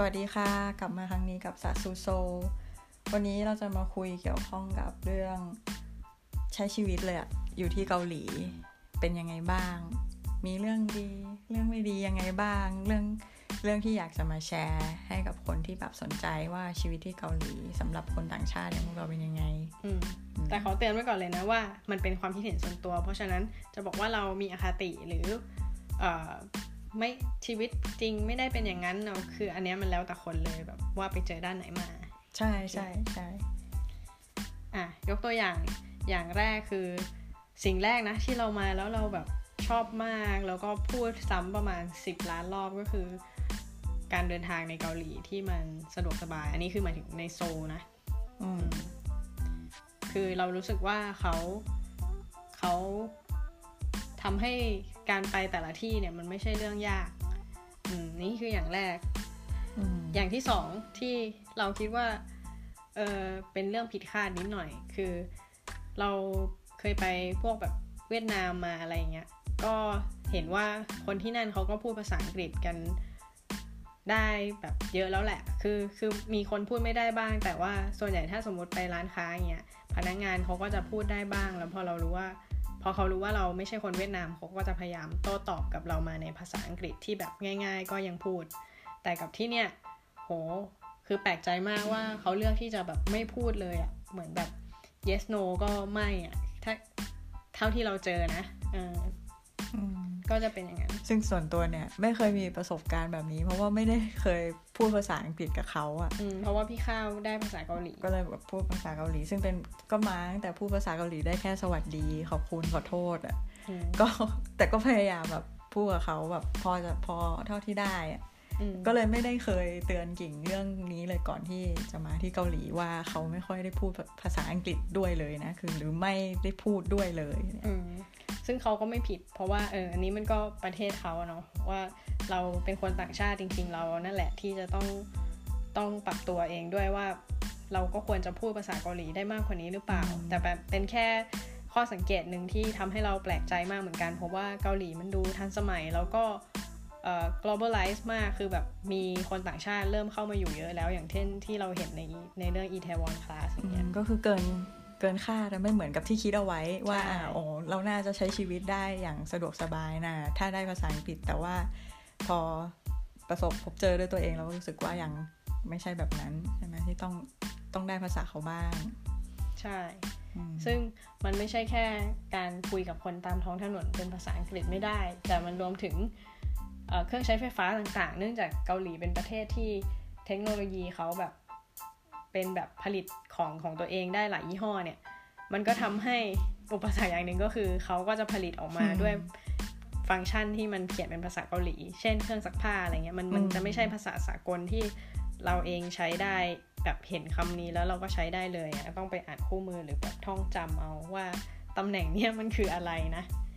สวัสดีค่ะ กลับมาครั้งนี้กับซาซูโซ วันนี้เราจะมาคุยเกี่ยวข้องกับเรื่องใช้ชีวิตเลยอะอยู่ที่เกาหลี เป็นยังไงบ้าง มีเรื่องดี เรื่องไม่ดียังไงบ้าง เรื่องเรื่องที่อยากจะมาแชร์ให้กับคนที่แบบสนใจว่าชีวิตที่เกาหลีสำหรับคนต่างชาติอย่างพวกเราเป็นยังไงอืมแต่ขอเตือนไว้ก่อนเลยนะว่า มันเป็นความคิดเห็นส่วนตัว เพราะฉะนั้นจะบอกว่าเรามีอคติหรือเอ่อ ไม่ชีวิตจริงไม่ได้เป็นอย่างนั้นเนาะคืออันเนี้ยมันแล้วแต่คนเลยแบบว่าไปเจอด้านไหนมา ใช่ใช่ใช่อะยกตัวอย่างอย่างแรกคือสิ่งแรกนะที่เรามาแล้วเราแบบชอบมาก แล้วก็พูดซ้ำประมาณ 10 ล้านรอบก็คือ การเดินทางในเกาหลีที่มันสะดวกสบาย อันนี้คือหมายถึงในโซลนะอืมคือเรารู้สึกว่าเขาเขาทำให้ การไปแต่ละที่เนี่ยมันไม่ใช่เรื่องยากอืมนี่คืออย่างแรกอืมอย่างที่สองที่เราคิดว่าเออเป็นเรื่องผิดคาดนิดหน่อย คือเราเคยไปพวกแบบเวียดนามมาอะไรเงี้ย ก็เห็นว่าคนที่นั่นเขาก็พูดภาษาอังกฤษกันได้แบบเยอะแล้วแหละ คือคือมีคนพูดไม่ได้บ้าง แต่ว่าส่วนใหญ่ถ้าสมมติไปร้านค้าอย่างเงี้ยพนักงานเขาก็จะพูดได้บ้าง แล้วพอเรารู้ว่า พอเขารู้ว่าเราไม่ใช่คนเวียดนามเขาก็จะพยายามโต้ตอบกับเรามาในภาษาอังกฤษที่แบบง่าย ๆ ก็ยังพูด แต่กับที่เนี่ยโหคือแปลกใจมากว่าเขาเลือกที่จะแบบไม่พูดเลยอะ่ะเหมือนแบบ yes no ก็ไม่อะ่ะถ้าเท่าที่เราเจอนะเออ ก็จะเป็นอย่างนั้น ซึ่งส่วนตัวเนี่ย ไม่เคยมีประสบการณ์แบบนี้ เพราะว่าไม่ได้เคยพูดภาษาอังกฤษกับเขาอะอืมเพราะว่าพี่ข้าวได้ภาษาเกาหลี ก็เลยแบบพูดภาษาเกาหลี ซึ่งเป็นก็มาตั้งแต่พูดภาษาเกาหลีได้แค่สวัสดี ขอบคุณขอโทษอะอืมก็แต่ก็พยายามแบบพูดกับเขาแบบพอจะพอเท่าที่ได้อะอืมก็เลยไม่ได้เคยเตือนกิ่งเรื่องนี้เลยก่อนที่จะมาที่เกาหลีว่าเขาไม่ค่อยได้พูดภาษาอังกฤษด้วยเลยนะ คือหรือไม่ได้พูดด้วยเลยเนี่ยอืม ซึ่งเขาก็ไม่ผิด เพราะว่าเอออันนี้มันก็ประเทศเขาอะเนาะว่าเราเป็นคนต่างชาติจริง ๆ เรานั่นแหละที่จะต้องต้องปรับตัวเองด้วยว่าเราก็ควรจะพูดภาษาเกาหลีได้มากกว่านี้หรือเปล่า แต่แบบเป็นแค่ข้อสังเกตหนึ่งที่ทำให้เราแปลกใจมากเหมือนกัน เพราะว่าเกาหลีมันดูทันสมัยแล้วก็เอ่อ globalize มากคือแบบมีคนต่างชาติเริ่มเข้ามาอยู่เยอะแล้วอย่างเช่นที่เราเห็นในในเรื่อง Itaewon Class อย่างเงี้ยก็คือเกิน เกินคาดนะไม่เหมือนกับที่คิดเอาไว้ว่าใช่อ่าโอ้เราน่าจะใช้ชีวิตได้อย่างสะดวกสบายนะถ้าได้ภาษาอังกฤษแต่ว่าพอประสบพบเจอด้วยตัวเองเราก็รู้สึกว่ายังไม่ใช่แบบนั้นใช่ไหมที่ต้องต้องได้ภาษาเขาบ้าง ใช่อืมซึ่งมันไม่ใช่แค่การคุยกับคนตามท้องถนนเป็นภาษาอังกฤษไม่ได้ แต่มันรวมถึงเอ่อเครื่องใช้ไฟฟ้าต่างๆ เนื่องจากเกาหลีเป็นประเทศที่เทคโนโลยีเขาแบบเป็นแบบผลิต ของของตัวเองได้หลายยี่ห้อเนี่ย มันก็ทำให้อุปสรรคอย่างหนึ่งก็คือเขาก็จะผลิตออกมาด้วยฟังก์ชันที่มันเขียนเป็นภาษาเกาหลี เช่นเครื่องซักผ้าอะไรเงี้ย มันมันจะไม่ใช่ภาษาสากลที่เราเองใช้ได้แบบเห็นคำนี้แล้วเราก็ใช้ได้เลยอะต้องไปอ่านคู่มือหรือแบบท่องจำเอาว่าตำแหน่งเนี้ยมันคืออะไรนะอืม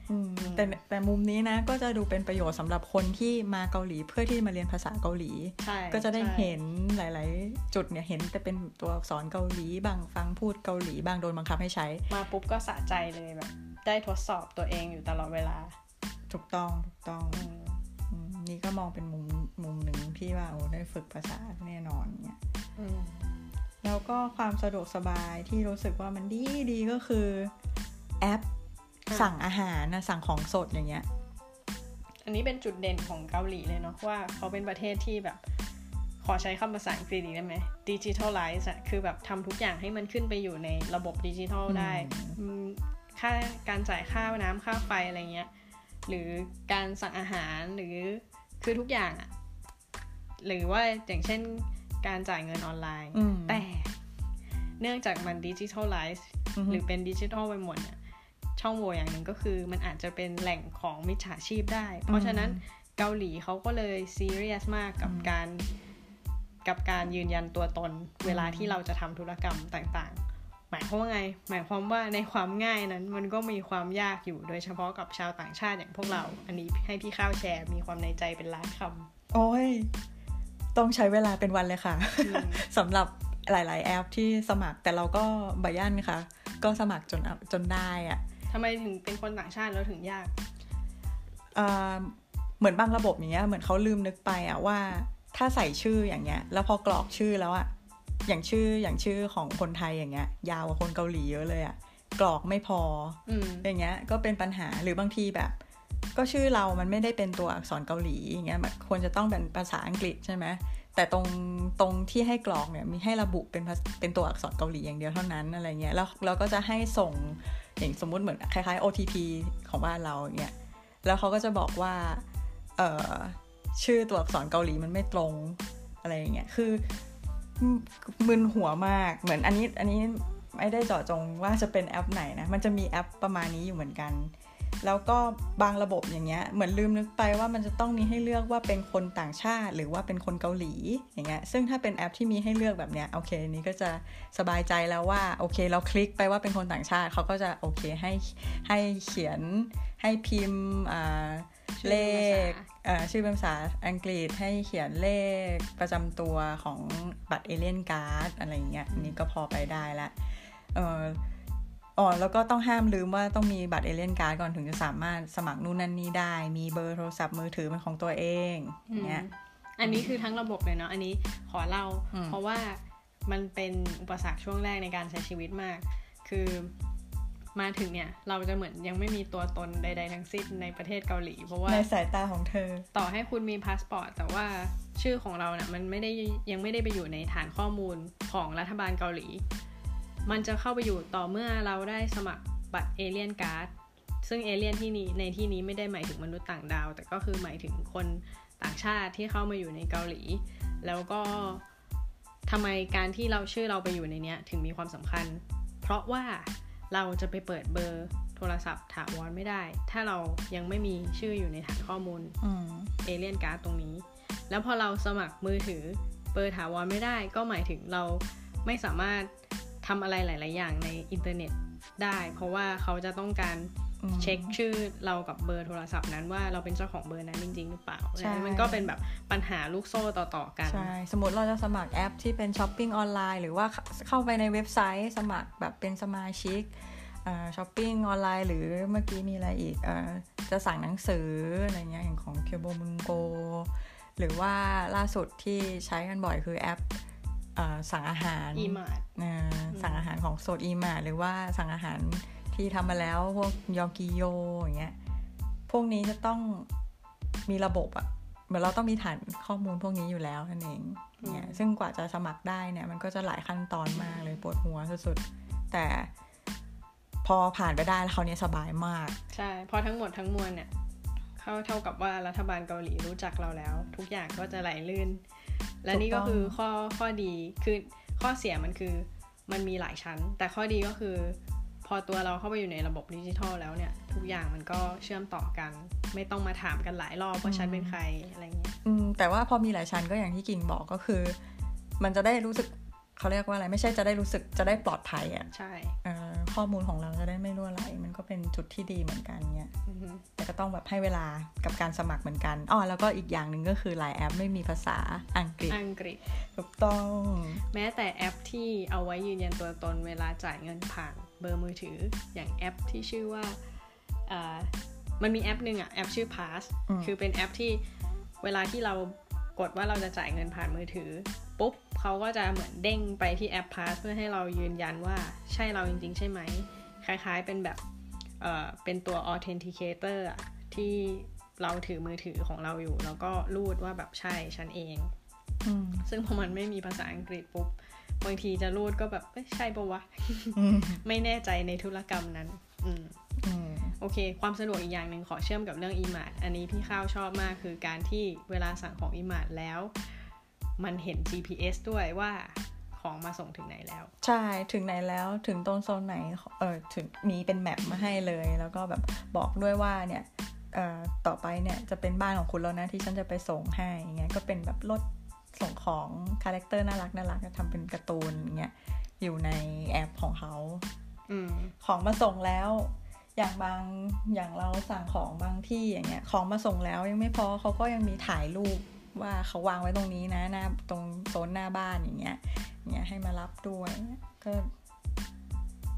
แต่แต่มุมนี้นะก็จะดูเป็นประโยชน์สำหรับคนที่มาเกาหลีเพื่อที่มาเรียนภาษาเกาหลีใช่ก็จะได้ใช่เห็นหลาย ๆ จุดเนี่ยเห็นแต่เป็นตัวอักษรเกาหลีบางฟังพูดเกาหลีบางโดนบังคับให้ใช้ มาปุ๊บก็สะใจเลยแบบได้ทดสอบตัวเองอยู่ตลอดเวลา ถูกต้องถูกต้องอืมอืมนี่ก็มองเป็นมุมมุมหนึ่งที่ว่าโอ้ได้ฝึกภาษาแน่นอนเนี่ยอืมแล้วก็ความสะดวกสบายที่รู้สึกว่ามันดีดีก็คือแอป สั่งอาหารนะสั่งของสดอย่างเงี้ย อันนี้เป็นจุดเด่นของเกาหลีเลยเนาะว่าเขาเป็นประเทศที่แบบ ขอใช้คำภาษาอังกฤษอีกได้ไหมดิจิทัลไลซ์อะคือแบบทำทุกอย่างให้มันขึ้นไปอยู่ในระบบดิจิทัลได้อืมอืมค่าการจ่ายค่าน้ำค่าไฟอะไรเงี้ย หรือการสั่งอาหารหรือคือทุกอย่างอะหรือว่าอย่างเช่นการจ่ายเงินออนไลน์อืมแต่เนื่องจากมันดิจิทัลไลซ์อือฮึหรือเป็นดิจิทัลไปหมดเนี่ย ช่องโหว่อย่างหนึ่งก็คือ มันอาจจะเป็นแหล่งของมิจฉาชีพได้ เพราะฉะนั้นเกาหลีเขาก็เลยซีเรียสมากกับการกับการยืนยันตัวตนเวลาที่เราจะทำธุรกรรมต่างๆ หมายความว่าไง หมายความว่าในความง่ายนั้นมันก็มีความยากอยู่โดยเฉพาะกับชาวต่างชาติอย่างพวกเรา อันนี้ให้พี่ข้าวแชร์มีความในใจเป็นล้านคำโอ้ย ต้องใช้เวลาเป็นวันเลยค่ะอืมสำหรับหลาย ๆ แอปที่สมัครแต่เราก็บายันค่ะ ก็สมัครจนจนได้อะ ทำไมถึงเป็นคนต่างชาติแล้วถึงยากเอ่อเหมือนบางระบบอย่างเงี้ยเหมือนเขาลืมนึกไปอะว่าถ้าถ้าใส่ชื่ออย่างเงี้ย แล้วพอกรอกชื่อแล้วอะอย่างชื่ออย่างชื่อของคนไทยอย่างเงี้ย ยาวกว่าคนเกาหลีเยอะเลยอะกรอกไม่พออืมอย่างเงี้ย ก็เป็นปัญหาหรือบางทีแบบ ก็ชื่อเรามันไม่ได้เป็นตัวอักษรเกาหลีอย่างเงี้ยมันควรจะต้องเป็นภาษาอังกฤษใช่ไหม แต่ตรงตรงที่ให้กรอกเนี่ยมีให้ระบุเป็นเป็นตัวอักษรเกาหลีอย่างเดียวเท่านั้นอะไรเงี้ยแล้วเราก็จะให้ส่งอย่างสมมุติเหมือนคล้ายๆ OTP ของบ้านเราอย่างเงี้ยแล้วเขาก็จะบอกว่าเออชื่อตัวอักษรเกาหลีมันไม่ตรงอะไรอย่างเงี้ยคือมมึนหัวมากเหมือนอันนี้อันนี้ไม่ได้เจาะจงว่าจะเป็นแอปไหนนะมันจะมีแอปประมาณนี้อยู่เหมือนกัน แล้วก็บางระบบอย่างเงี้ยเหมือนลืมนึกไปว่ามันจะต้องมีให้เลือกว่าเป็นคนต่างชาติ หรือว่าเป็นคนเกาหลีอย่างเงี้ยซึ่งถ้าเป็นแอปที่มีให้เลือกแบบเนี้ยโอเคนี้ก็จะสบายใจแล้วว่าโอเคเราคลิกไปว่าเป็นคนต่างชาติเขาก็จะโอเคให้ให้เขียนให้พิมพ์อ่าชื่อเลเป็นภาขษาเอ่อชื่อเป็นภาษาอังกฤษให้เขียนเลขประจำตัวของบัตรเอเลียนการ์ดอะไรอย่างเงี้ยอันนี้ก็พอไปได้ละเอออ๋อแล้วก็ต้องห้ามลืมว่าต้องมีบัตรเอเลียนการ์ดก่อนถึงจะสามารถสมัครนู่นนั่นนี่ได้ มีเบอร์โทรศัพท์มือถือเป็นของตัวเองอย่างเงี้ยอันนี้คือทั้งระบบเลยเนาะอันนี้ขอเล่าอืมเพราะว่ามันเป็นอุปสรรคช่วงแรกในการใช้ชีวิตมาก คือมาถึงเนี่ย เราจะเหมือนยังไม่มีตัวตนใด ๆ ทั้งสิ้นในประเทศเกาหลี เพราะว่าในสายตาของเธอ ต่อให้คุณมีพาสปอร์ตแต่ว่าชื่อของเราเนี่ยมันไม่ได้ยังไม่ได้ไปอยู่ในฐานข้อมูลของรัฐบาลเกาหลี มันจะเข้าไปอยู่ต่อเมื่อเราได้สมัครบัตร alien cardซึ่งเอเลียนที่นี้ในที่นี้ไม่ได้หมายถึงมนุษย์ต่างดาว แต่ก็คือหมายถึงคนต่างชาติที่เข้ามาอยู่ในเกาหลี แล้วก็ทำไมการที่เราชื่อเราไปอยู่ในเนี้ยถึงมีความสำคัญ เพราะว่าเราจะไปเปิดเบอร์โทรศัพท์ถาวรไม่ได้ ถ้าเรายังไม่มีชื่ออยู่ในฐานข้อมูลอืมเอเลียนการ์ดตรงนี้ แล้วพอเราสมัครมือถือเบอร์ถาวรไม่ได้ ก็หมายถึงเราไม่สามารถ ทำอะไรหลาย ๆ อย่างในอินเทอร์เน็ตได้ เพราะว่าเขาจะต้องการอืมเช็คชื่อเรากับเบอร์โทรศัพท์นั้นว่าเราเป็นเจ้าของเบอร์นั้นจริง ๆ หรือเปล่าใช่มันก็เป็นแบบปัญหาลูกโซ่ต่อ ๆ กัน ใช่ สมมติเราจะสมัครแอปที่เป็นช้อปปิ้งออนไลน์หรือว่าเข้าไปในเว็บไซต์สมัครแบบเป็นสมาชิกช้อปปิ้งออนไลน์หรือเมื่อกี้มีอะไรอีกเออจะสั่งหนังสืออะไรเงี้ยอย่างของคโยโบมุนโก หรือว่าล่าสุดที่ใช้กันบ่อยคือแอปเอ่อ สั่งอาหารอีมาร์เอ่อสั่งอาหารของโซดอีมาหรือว่าสั่งอาหารที่ทำมาแล้วพวกยอกิโยอย่างเงี้ยพวกนี้จะต้องมีระบบอะเหมือนเราต้องมีฐานข้อมูลพวกนี้อยู่แล้วนั่นเองเนี่ยซึ่งกว่าจะสมัครได้เนี่ย มันก็จะหลายขั้นตอนมากเลยปวดหัวสุดๆแต่พอผ่านไปได้แล้วเขาวนี้สบายมาก ใช่เพราะทั้งหมดทั้งมวลเนี่ยเขาเท่ากับว่ารัฐบาลเกาหลีรู้จักเราแล้ว ทุกอย่างก็จะไหลลื่น และนี่ก็คือข้อข้อดีคือข้อเสียมันคือมันมีหลายชั้น แต่ข้อดีก็คือ พอตัวเราเข้าไปอยู่ในระบบดิจิทัลแล้วเนี่ย ทุกอย่างมันก็เชื่อมต่อกัน ไม่ต้องมาถามกันหลายรอบว่าฉันเป็นใครอะไรเงี้ยอืมแต่ว่าพอมีหลายชั้นก็อย่างที่กิ่งบอกก็คือ มันจะได้รู้สึกเขาเรียกว่าอะไรไม่ใช่จะได้รู้สึกจะได้ปลอดภัยอะใช่เอ่อ ข้อมูลของเราจะได้ไม่รั่วไหลมันก็เป็นจุดที่ดีเหมือนกันเนี่ยอือฮึแต่ก็ต้องแบบให้เวลากับการสมัครเหมือนกันอ๋อแล้วก็อีกอย่างหนึ่งก็คือหลายแอปไม่มีภาษาอังกฤษอังกฤษถูกต้อง แม้แต่แอปที่เอาไว้ยืนยันตัวตนเวลาจ่ายเงินผ่านเบอร์มือถือ อย่างแอปที่ชื่อว่าอ่ามันมีแอปหนึ่งอะแอปชื่อ Pass คือเป็นแอปที่เวลาที่เราก ดว่าเราจะจ่ายเงินผ่านมือถือ ปุ๊บเขาก็จะเหมือนเด้งไปที่แอป Pass เพื่อให้เรายืนยันว่าใช่เราจริง ๆ ใช่ไหม คล้ายๆเป็นแบบเอ่อเป็นตัว authenticator อะที่เราถือมือถือของเราอยู่ แล้วก็รูดว่าแบบใช่ฉันเองอืมซึ่งพอมันไม่มีภาษาอังกฤษปุ๊บบางทีจะรูดก็แบบเอ้ยใช่ปะวะอืมไม่แน่ใจในธุรกรรมนั้น อืมอืม โอเค ความสะดวกอีกอย่างหนึ่งขอเชื่อมกับเรื่อง e-mart อันนี้พี่ข้าวชอบมากคือการที่เวลาสั่งของ e-mart แล้ว มันเห็น GPS ด้วยว่าของมาส่งถึงไหนแล้ว ใช่ถึงไหนแล้วถึงตรงโซนไหนเออถึงมีเป็น map มาให้เลย แล้วก็แบบบอกด้วยว่าเนี่ยเอ่อต่อไปเนี่ยจะเป็นบ้านของคุณแล้วนะที่ฉันจะไปส่งให้อย่างเงี้ยก็เป็นแบบรถส่งของ character น่ารักน่ารักทำเป็นการ์ตูนอย่างเงี้ยอยู่ในแอปของเขาอืมของมาส่งแล้ว อย่างบางอย่างเราสั่งของบางที่อย่างเงี้ยของมาส่งแล้วยังไม่พอเขาก็ยังมีถ่ายรูปว่าเขาวางไว้ตรงนี้นะหน้าตรงโซนหน้าบ้านอย่างเงี้ยอย่างเงี้ยให้มารับด้วยก็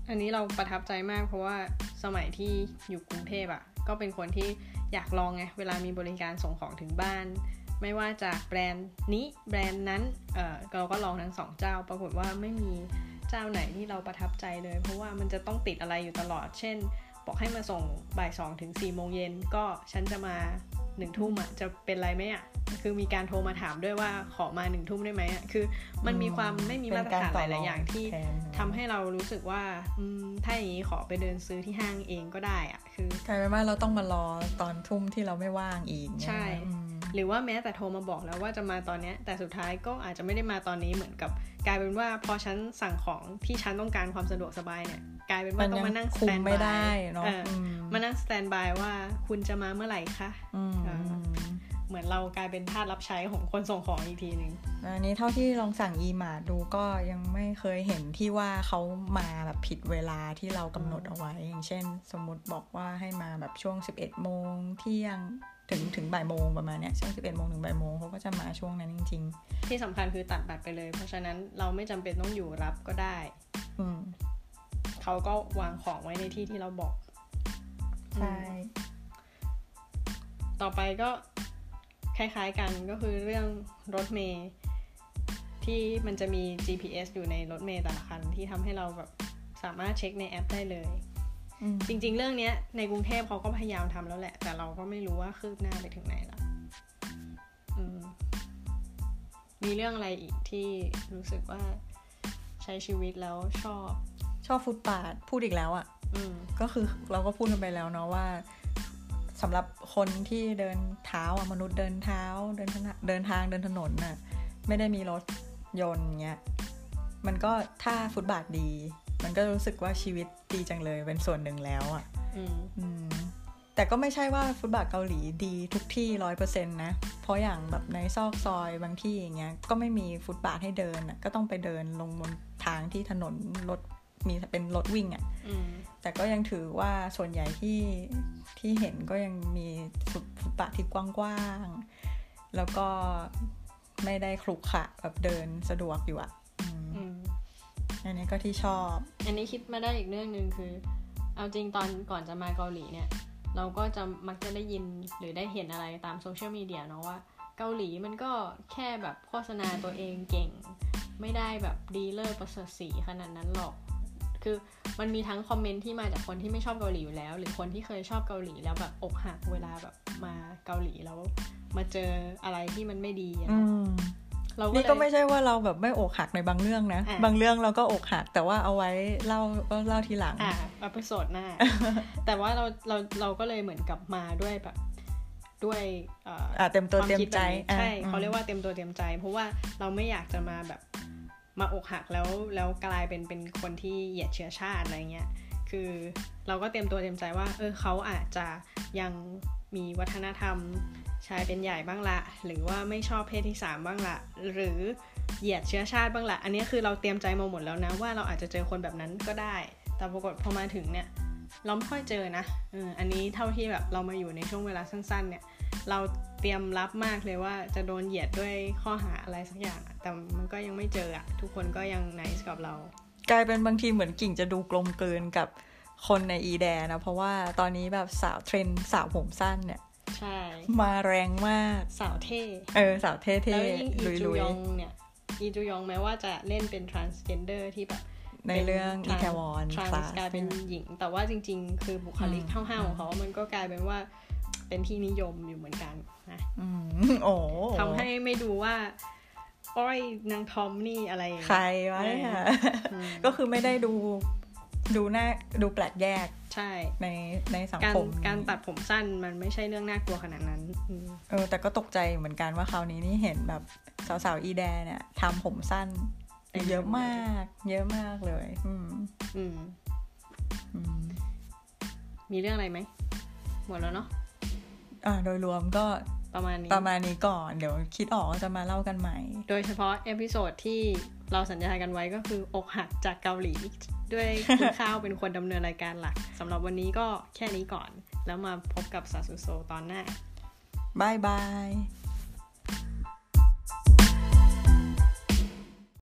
อันนี้เราประทับใจมากเพราะว่าสมัยที่อยู่กรุงเทพอะ่ะ ก็เป็นคนที่อยากลองไงเวลามีบริการส่งของถึงบ้าน ไม่ว่าจากแบรนด์นี้แบรนด์นั้นเออเราก็ลองทั้งสองเจ้า ปรากฏว่าไม่มีเจ้าไหนที่เราประทับใจเลย เพราะว่ามันจะต้องติดอะไรอยู่ตลอด เช่น บอกให้มาส่งบ่ายสองถึงสี่โมงเย็นก็ฉันจะมาหนึ่งทุ่มอะจะเป็นไรไหมอะคือมีการโทรมาถามด้วยว่าขอมาหนึ่งทุ่มได้ไหมอะคือมันมีความไม่มีมาตรฐานหลายๆอย่างที่ทำให้เรารู้สึกว่าถ้าอย่างนี้ขอไปเดินซื้อที่ห้างเองก็ได้อะคือกลายเป็นว่าเราต้องมารอตอนทุ่มที่เราไม่ว่างอีกใช่หรือว่าแม้แต่โทรมาบอกแล้วว่าจะมาตอนนี้แต่สุดท้ายก็อาจจะไม่ได้มาตอนนี้เหมือนกับ กลายเป็นว่าพอฉันสั่งของที่ฉันต้องการความสะดวกสบายเนี่ย กลายเป็นว่าต้องมานั่ง standby มานั่ง standby ว่าคุณจะมาเมื่อไหร่คะเหมือนเรากลายเป็นทาสรับใช้ของคนส่งของอีกทีหนึ่งอันนี้เท่าที่ลองสั่งอีมาดูก็ยังไม่เคยเห็นที่ว่าเขามาแบบผิดเวลาที่เรากำหนดเอาไว้ อย่างเช่น สมมติบอกว่าให้มาแบบช่วง 11โมงเที่ยงถึงถึงบ่ายโมงประมาณเนี้ยช่วง 11โมงถึงบ่ายโมงเขาก็จะมาช่วงนั้นจริง ๆ ที่สำคัญคือตัดบัตรไปเลย เพราะฉะนั้นเราไม่จำเป็นต้องอยู่รับก็ได้ อืม เขาก็วางของไว้ในที่ที่เราบอก ใช่ ต่อไปก็คล้ายๆกันก็คือเรื่องรถเมย์ที่มันจะมี GPS อยู่ในรถเมย์แต่ละคันที่ทำให้เราแบบสามารถเช็คในแอปได้เลย จริง ๆ เรื่องนี้ในกรุงเทพเขาก็พยายามทำแล้วแหละ แต่เราก็ไม่รู้ว่าคืบหน้าไปถึงไหนละมีเรื่องอะไรอีกที่รู้สึกว่าใช้ชีวิตแล้วชอบ ชอบฟุตปาดพูดอีกแล้วอะ่ะก็คือเราก็พูดกันไปแล้วเนาะว่าสำหรับคนที่เดินเท้าอะมนุษย์เดินเท้าเดินเดินทางเดินถนนน่ะ ไม่ได้มีรถยนต์เงี้ยมันก็ถ้าฟุตบาทดี มันก็รู้สึกว่าชีวิตดีจังเลยเป็นส่วนหนึ่งแล้วอะ่ะแต่ก็ไม่ใช่ว่าฟุตบาทเกาหลีดีทุกที่ร้อยเปอร์เซ็นต์นะ เพราะอย่างแบบในซอกซอยบางที่อย่างเงี้ย ก็ไม่มีฟุตบาทให้เดินอะก็ต้องไปเดินลงบนทางที่ถนนรถ มีเป็นรถวิ่งอะ่ะแต่ก็ยังถือว่าส่วนใหญ่ที่ที่เห็นก็ยังมีฟุตฟุตบาทที่กว้างๆ แล้วก็ไม่ได้คลุกขะแบบเดินสะดวกอยู่อะ่ะอันนี้ก็ที่ชอบ อันนี้คิดมาได้อีกเรื่องหนึ่งคือ เอาจริงตอนก่อนจะมาเกาหลีเนี่ย เราก็จะมักจะได้ยินหรือได้เห็นอะไรตามโซเชียลมีเดียเนาะว่าเกาหลีมันก็แค่แบบโฆษณาตัวเองเก่ง ไม่ได้แบบดีเลิศประเสริฐศรีขนาดนั้นหรอก คือมันมีทั้งคอมเมนต์ที่มาจากคนที่ไม่ชอบเกาหลีอยู่แล้ว หรือคนที่เคยชอบเกาหลีแล้วแบบอกหักเวลาแบบมาเกาหลีแล้วมาเจออะไรที่มันไม่ดีอะเรานี่ก็ไม่ใช่ว่าเราแบบไม่อกหักในบางเรื่องนะ บางเรื่องเราก็อกหัก แต่ว่าเอาไว้เล่าก็เล่าทีหลัง อ่าอพิโซดหน้า แต่ว่าเราเราเราก็เลยเหมือนกับมาด้วยแบบด้วยอ่าเต็มตัวเต็มใจ ใช่เขาเรียกว่าเต็มตัวเต็มใจ เพราะว่าเราไม่อยากจะมาแบบ มาอกหักแล้วแล้วกลายเป็นเป็นคนที่เหยียดเชื้อชาติอะไรเงี้ยคือเราก็เตรียมตัวเตรียมใจว่าเออเขาอาจจะยังมีวัฒนธรรมชายเป็นใหญ่บ้างละ หรือว่าไม่ชอบเพศที่สามบ้างละ หรือเหยียดเชื้อชาติบ้างละ อันนี้คือเราเตรียมใจมาหมดแล้วนะ ว่าเราอาจจะเจอคนแบบนั้นก็ได้ แต่ปรากฏพอมาถึงเนี่ยเราไม่ค่อยเจอนะออันนี้เท่าที่แบบเรามาอยู่ในช่วงเวลาสั้น ๆ เนี่ย เราเตรียมรับมากเลยว่าจะโดนเหยียดด้วยข้อหาอะไรสักอย่าง แต่มันก็ยังไม่เจออะทุกคนก็ยังไนส์กับเรา กลายเป็นบางทีเหมือนกิ่งจะดูกลมเกินกับคนในอีแดนะ เพราะว่าตอนนี้แบบสาวเทรนสาวผมสั้นเนี่ยใช่ มาแรงมากสาวเท่ เออ สาวเท่เท่แล้วยิ่งอีจูยองเนี่ย อีจูยองแม้ว่าจะเล่นเป็น transgender ที่แบบ ในเรื่องอีแทวอนทรานส์กลายเป็นหญิง แต่ว่าจริง ๆ คือบุคลิกห้าวๆของเขา มันก็กลายเป็นว่า เป็นที่นิยมอยู่เหมือนกันนะโอ้ทำให้ไม่ดูว่า อ้อยนางทอมนี่อะไร ใครวะเนี่ยก็คือไม่ได้ดูดูหน้าดูแปลกแยกใช่ในในสังคมการตัดผมสั้นมันไม่ใช่เรื่องน่ากลัวขนาดนั้นเออแต่ก็ตกใจเหมือนกันว่าคราวนี้นี่เห็นแบบสาวๆอีแดเนี่ยทำผมสั้น เยอะมาก เยอะมากเลย อืมอืมมีเรื่องอะไรไหมหมดแล้วเนาะ อ่าโดยรวมก็ประมาณนี้ประมาณนี้ก่อน เดี๋ยวคิดออกจะมาเล่ากันใหม่ โดยเฉพาะ episode ที่เราสัญญากันไว้ก็คืออกหักจากเกาหลี ด้วยคุณข้าวเป็นคนดำเนินรายการหลักสำหรับวันนี้ก็แค่นี้ก่อน แล้วมาพบกับซาสุโซตอนหน้าบายบาย